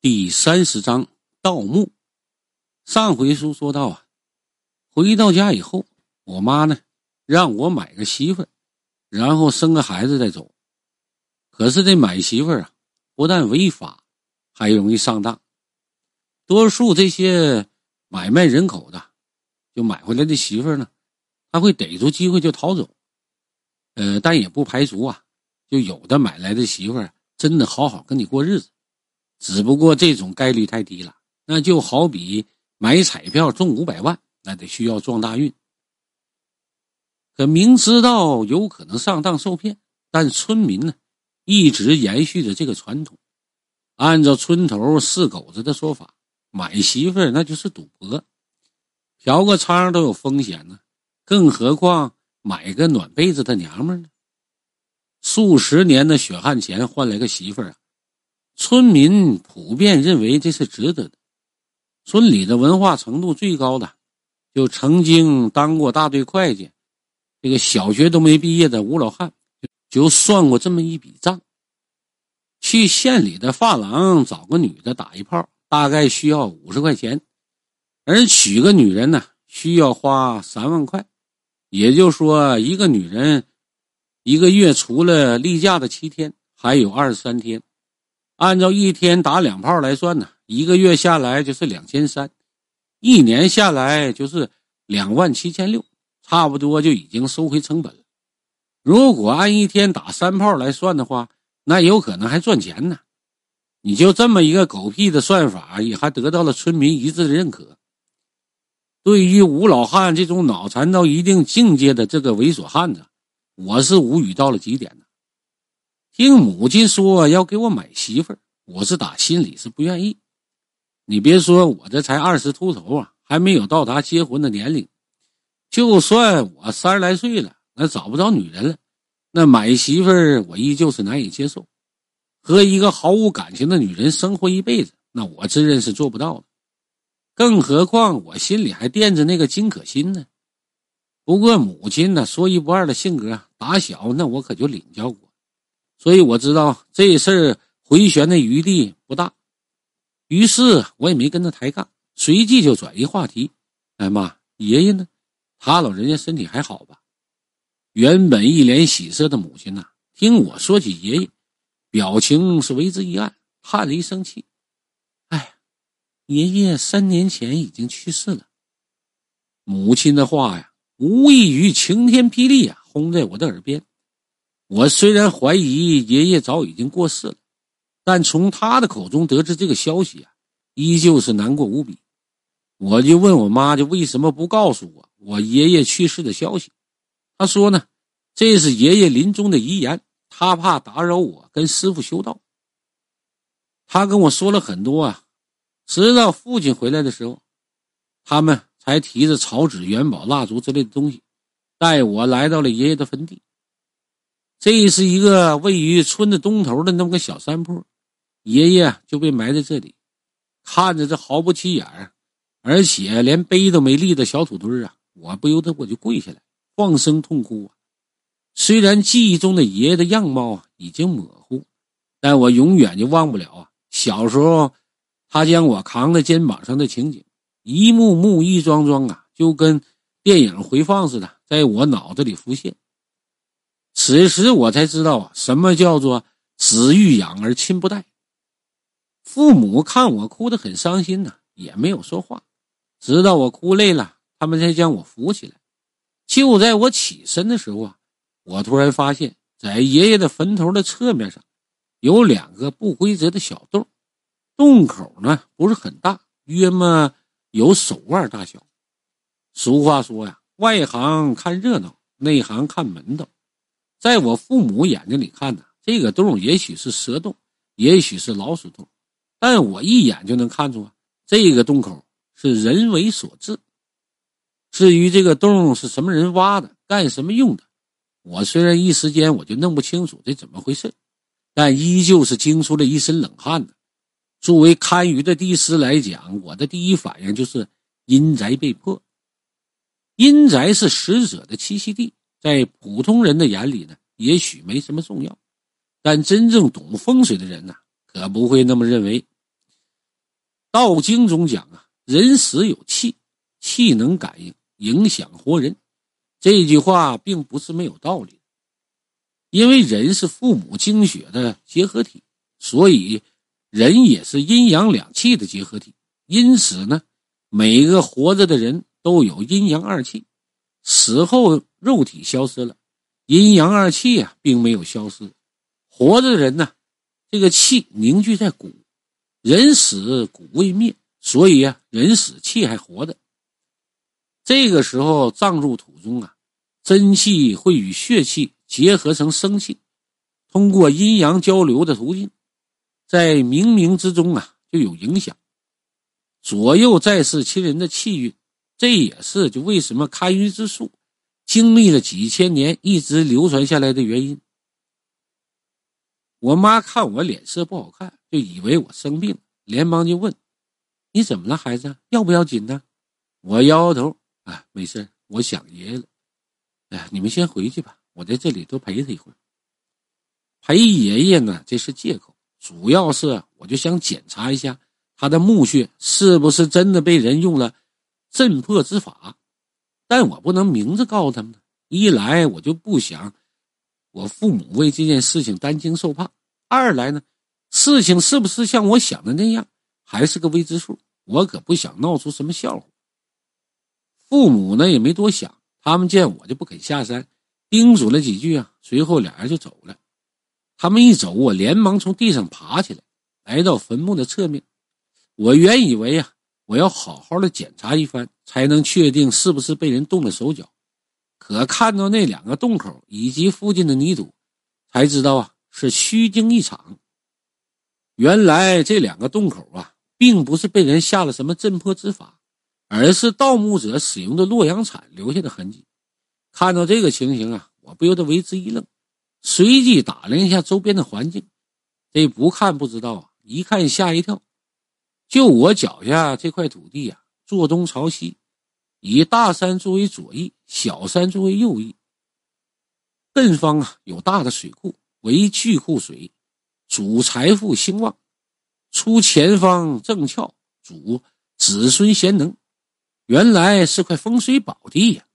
第三十章盗墓。上回书说到啊，回到家以后，我妈呢让我买个媳妇儿，然后生个孩子再走。可是这买媳妇儿啊，不但违法，还容易上当。多数这些买卖人口的，就买回来的媳妇儿呢，他会逮住机会就逃走。呃，但也不排除啊，就有的买来的媳妇儿真的好好跟你过日子。只不过这种概率太低了，那就好比买彩票中五百万，那得需要撞大运。可明知道有可能上当受骗，但村民呢一直延续着这个传统。按照村头四狗子的说法，买媳妇那就是赌博，嫖个娼都有风险呢，更何况买个暖被子的娘们呢？数十年的血汗钱换来个媳妇儿啊！村民普遍认为这是值得的。村里的文化程度最高的，就曾经当过大队会计，这个小学都没毕业的吴老汉，就算过这么一笔账：去县里的发廊找个女的打一炮，大概需要五十块钱；而娶个女人呢，需要花三万块。也就是说，一个女人一个月除了例假的七天，还有二十三天。按照一天打两炮来算呢，一个月下来就是两千三，一年下来就是两万七千六，差不多就已经收回成本了。如果按一天打三炮来算的话，那有可能还赚钱呢。你就这么一个狗屁的算法，也还得到了村民一致的认可。对于吴老汉这种脑残到一定境界的这个猥琐汉子，我是无语到了极点的。听母亲说要给我买媳妇儿，我是打心里是不愿意。你别说我这才二十出头啊，还没有到达结婚的年龄。就算我三十来岁了，那找不着女人了，那买媳妇儿我依旧是难以接受。和一个毫无感情的女人生活一辈子，那我自认是做不到的。更何况我心里还惦着那个金可心呢。不过母亲呢，说一不二的性格，打小那我可就领教过。所以我知道这事儿回旋的余地不大，于是我也没跟他抬杠，随即就转移话题。哎妈，爷爷呢？他老人家身体还好吧？原本一脸喜色的母亲呐，听我说起爷爷，表情是为之一暗，叹了一声气：“哎，爷爷三年前已经去世了。”母亲的话呀，无异于晴天霹雳呀，轰在我的耳边。我虽然怀疑爷爷早已经过世了，但从他的口中得知这个消息啊，依旧是难过无比。我就问我妈，就为什么不告诉我我爷爷去世的消息？他说呢，这是爷爷临终的遗言，他怕打扰我跟师傅修道。他跟我说了很多啊，直到父亲回来的时候，他们才提着草纸、元宝、蜡烛之类的东西，带我来到了爷爷的坟地。这是一个位于村子东头的那么个小山坡，爷爷就被埋在这里。看着这毫不起眼而且连碑都没立的小土堆啊，我不由得我就跪下来，放声痛哭啊。虽然记忆中的爷爷的样貌啊已经模糊，但我永远就忘不了啊小时候他将我扛在肩膀上的情景，一幕幕、一桩桩啊，就跟电影回放似的，在我脑子里浮现。此时我才知道啊，什么叫做子欲养而亲不待。父母看我哭得很伤心呢，也没有说话，直到我哭累了，他们才将我扶起来。就在我起身的时候啊，我突然发现，在爷爷的坟头的侧面上，有两个不规则的小洞，洞口呢不是很大，约么有手腕大小。俗话说呀，外行看热闹，内行看门道。在我父母眼睛里看呢，这个洞也许是蛇洞，也许是老鼠洞，但我一眼就能看出啊，这个洞口是人为所致。至于这个洞是什么人挖的，干什么用的，我虽然一时间我就弄不清楚这怎么回事，但依旧是惊出了一身冷汗的。作为堪舆的帝师来讲，我的第一反应就是阴宅被破。阴宅是死者的栖息地。在普通人的眼里呢，也许没什么重要，但真正懂风水的人呢，可不会那么认为。道经中讲啊，人死有气，气能感应，影响活人。这句话并不是没有道理，因为人是父母精血的结合体，所以人也是阴阳两气的结合体。因此呢，每个活着的人都有阴阳二气，死后肉体消失了，阴阳二气啊并没有消失。活着的人呢，这个气凝聚在骨。人死骨未灭，所以啊，人死气还活着。这个时候葬入土中啊，真气会与血气结合成生气，通过阴阳交流的途径，在冥冥之中啊就有影响，左右在世亲人的气运。这也是就为什么看运之术经历了几千年一直流传下来的原因。我妈看我脸色不好看。就以为我生病，连忙就问：“你怎么了，孩子？要不要紧呢？”我摇摇头：“啊，没事，我想爷爷了。哎，你们先回去吧，我在这里多陪他一会儿。陪爷爷呢，这是借口，主要是我就想检查一下他的墓穴是不是真的被人用了镇破之法。但我不能明着告诉他们，一来我就不想我父母为这件事情担惊受怕；二来呢。”事情是不是像我想的那样，还是个未知数？我可不想闹出什么笑话。父母呢也没多想，他们见我就不肯下山，叮嘱了几句啊，随后俩人就走了。他们一走，我连忙从地上爬起来，来到坟墓的侧面。我原以为啊，我要好好的检查一番，才能确定是不是被人动了手脚。可看到那两个洞口以及附近的泥土，才知道啊，是虚惊一场。原来这两个洞口啊，并不是被人下了什么镇破之法，而是盗墓者使用的洛阳铲留下的痕迹。看到这个情形啊，我不由得为之一愣，随即打量一下周边的环境。这不看不知道啊，一看吓一跳。就我脚下这块土地啊，坐东朝西，以大山作为左翼，小山作为右翼。艮方啊，有大的水库为巨库水。主财富兴旺，出前方正窍，主子孙贤能。原来是块风水宝地呀！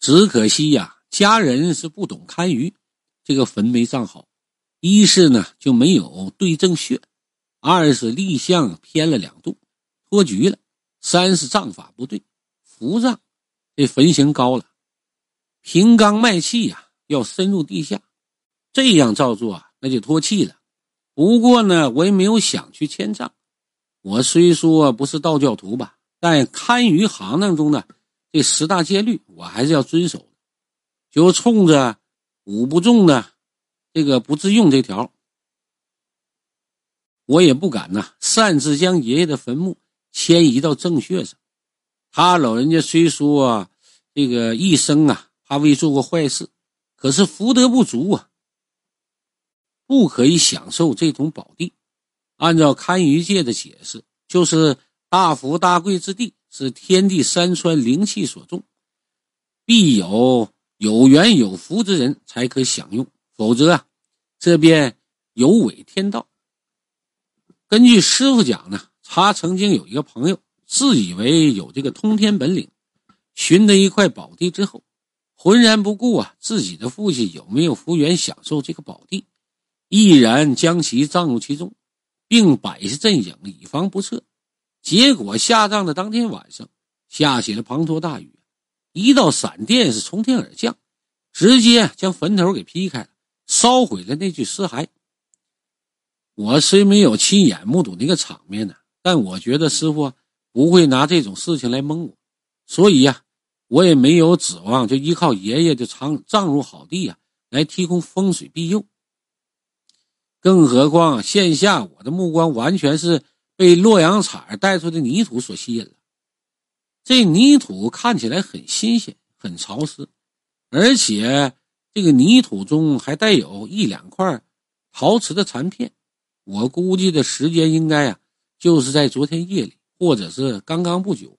只可惜呀，家人是不懂堪舆，这个坟没葬好。一是呢就没有对正穴，二是立向偏了两度，脱局了；三是葬法不对，伏葬。这坟形高了，平刚卖气呀，要深入地下，这样照做啊。那就脱气了。不过呢，我也没有想去迁葬。我虽说不是道教徒吧，但堪舆行当中的这十大戒律，我还是要遵守的。就冲着五不重的这个不自用这条，我也不敢呐，擅自将爷爷的坟墓迁移到正穴上。他老人家虽说啊这个一生啊，他未做过坏事，可是福德不足啊。不可以享受这种宝地。按照堪舆界的解释，就是大福大贵之地，是天地山川灵气所种，必有有缘有福之人才可享用，否则啊，这便有违天道。根据师傅讲呢，他曾经有一个朋友，自以为有这个通天本领，寻得一块宝地之后，浑然不顾啊自己的父亲有没有福缘享受这个宝地。毅然将其葬入其中，并摆下阵营，以防不测。结果下葬的当天晚上，下起了滂沱大雨，一道闪电是从天而降，直接将坟头给劈开了，烧毁了那具尸骸。我虽没有亲眼目睹那个场面呢，但我觉得师傅不会拿这种事情来蒙我，所以呀，我也没有指望就依靠爷爷的藏葬入好地呀来提供风水庇佑。更何况，现下我的目光完全是被洛阳铲带出的泥土所吸引了。这泥土看起来很新鲜、很潮湿，而且这个泥土中还带有一两块陶瓷的残片。我估计的时间应该啊，就是在昨天夜里，或者是刚刚不久，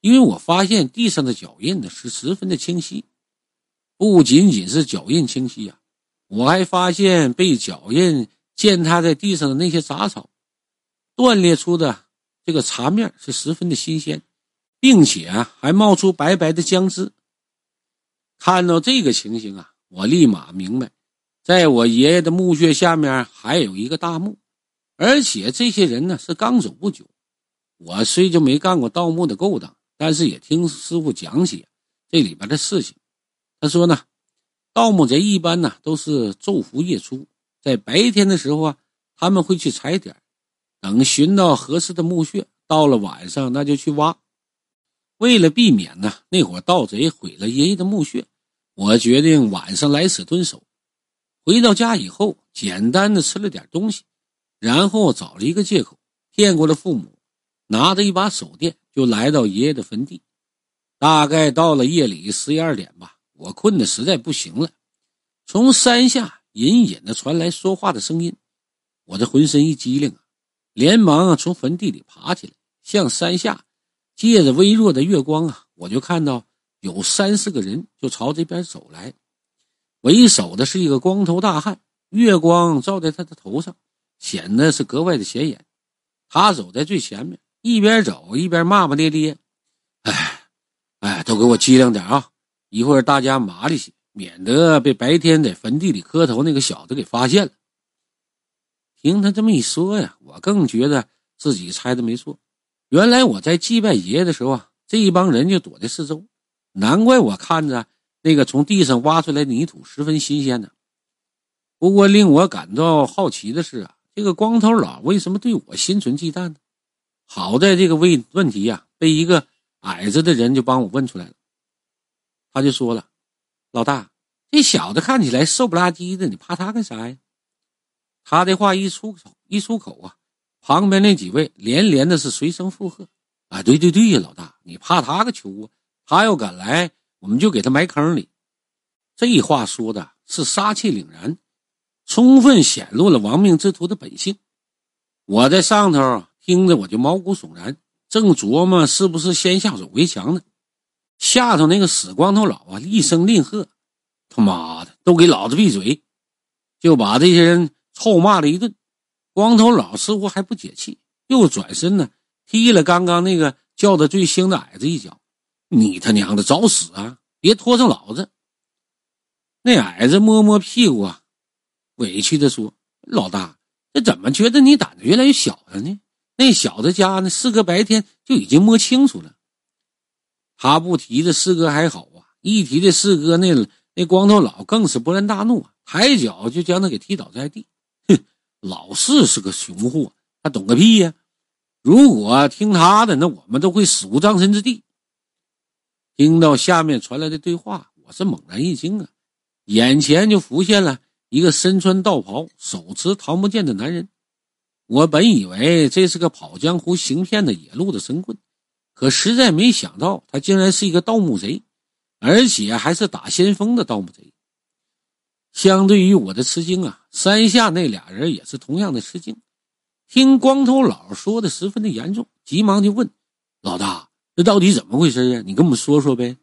因为我发现地上的脚印呢是十分的清晰，不仅仅是脚印清晰呀，我还发现被脚印。践踏在地上的那些杂草，断裂出的这个茶面是十分的新鲜，并且啊还冒出白白的浆汁。看到这个情形啊，我立马明白，在我爷爷的墓穴下面还有一个大墓，而且这些人呢是刚走不久。我虽就没干过盗墓的勾当，但是也听师傅讲起这里边的事情。他说呢，盗墓贼一般呢都是昼伏夜出，在白天的时候啊，他们会去踩点，等寻到合适的墓穴，到了晚上那就去挖。为了避免呢，那伙盗贼毁了爷爷的墓穴，我决定晚上来此蹲守。回到家以后，简单的吃了点东西，然后找了一个借口骗过了父母，拿着一把手电就来到爷爷的坟地。大概到了夜里十一二点吧，我困得实在不行了。从山下隐隐的传来说话的声音，我这浑身一激灵啊，连忙从坟地里爬起来，向山下。借着微弱的月光啊，我就看到有三四个人就朝这边走来。为首的是一个光头大汉，月光照在他的头上，显得是格外的显眼。他走在最前面，一边走一边骂骂咧咧：“哎，哎，都给我机灵点啊！一会儿大家麻利些，免得被白天在坟地里磕头那个小子给发现了。”听他这么一说呀，我更觉得自己猜的没错。原来我在祭拜爷爷的时候啊，这一帮人就躲在四周，难怪我看着那个从地上挖出来的泥土十分新鲜呢。不过令我感到好奇的是啊，这个光头佬为什么对我心存忌惮呢？好在这个问问题呀，被一个矮子的人就帮我问出来了。他就说了：“老大，这小子看起来瘦不拉几的，你怕他干啥呀？”他的话一出口一出口啊。旁边那几位连连的是随声附和，啊，对对对呀，老大，你怕他个球啊？他要敢来，我们就给他埋坑里。这话说的是杀气凛然，充分显露了亡命之徒的本性。我在上头听着，我就毛骨悚然，正琢磨是不是先下手为强呢。下头那个死光头佬啊，一声令喝：“他妈的，都给老子闭嘴！”就把这些人臭骂了一顿。光头佬似乎还不解气，又转身呢，踢了刚刚那个叫的最凶的矮子一脚。你他娘的找死啊！别拖上老子！那矮子摸摸屁股啊，委屈的说：“老大，这怎么觉得你胆子越来越小了呢？那小子家呢，四哥白天就已经摸清楚了。他不提这四哥还好啊，一提这四哥，那那光头佬更是勃然大怒，抬脚就将他给踢倒在地。”哼老四是个穷货，他懂个屁呀！如果听他的，那我们都会死无葬身之地。听到下面传来的对话，我是猛然一惊啊！眼前就浮现了一个身穿道袍、手持桃木剑的男人。我本以为这是个跑江湖行骗的野路的神棍，可实在没想到他竟然是一个盗墓贼，而且还是打先锋的盗墓贼。相对于我的吃惊啊，山下那俩人也是同样的吃惊。听光头佬说的十分的严重，急忙就问：“老大，这到底怎么回事啊？你跟我们说说呗。”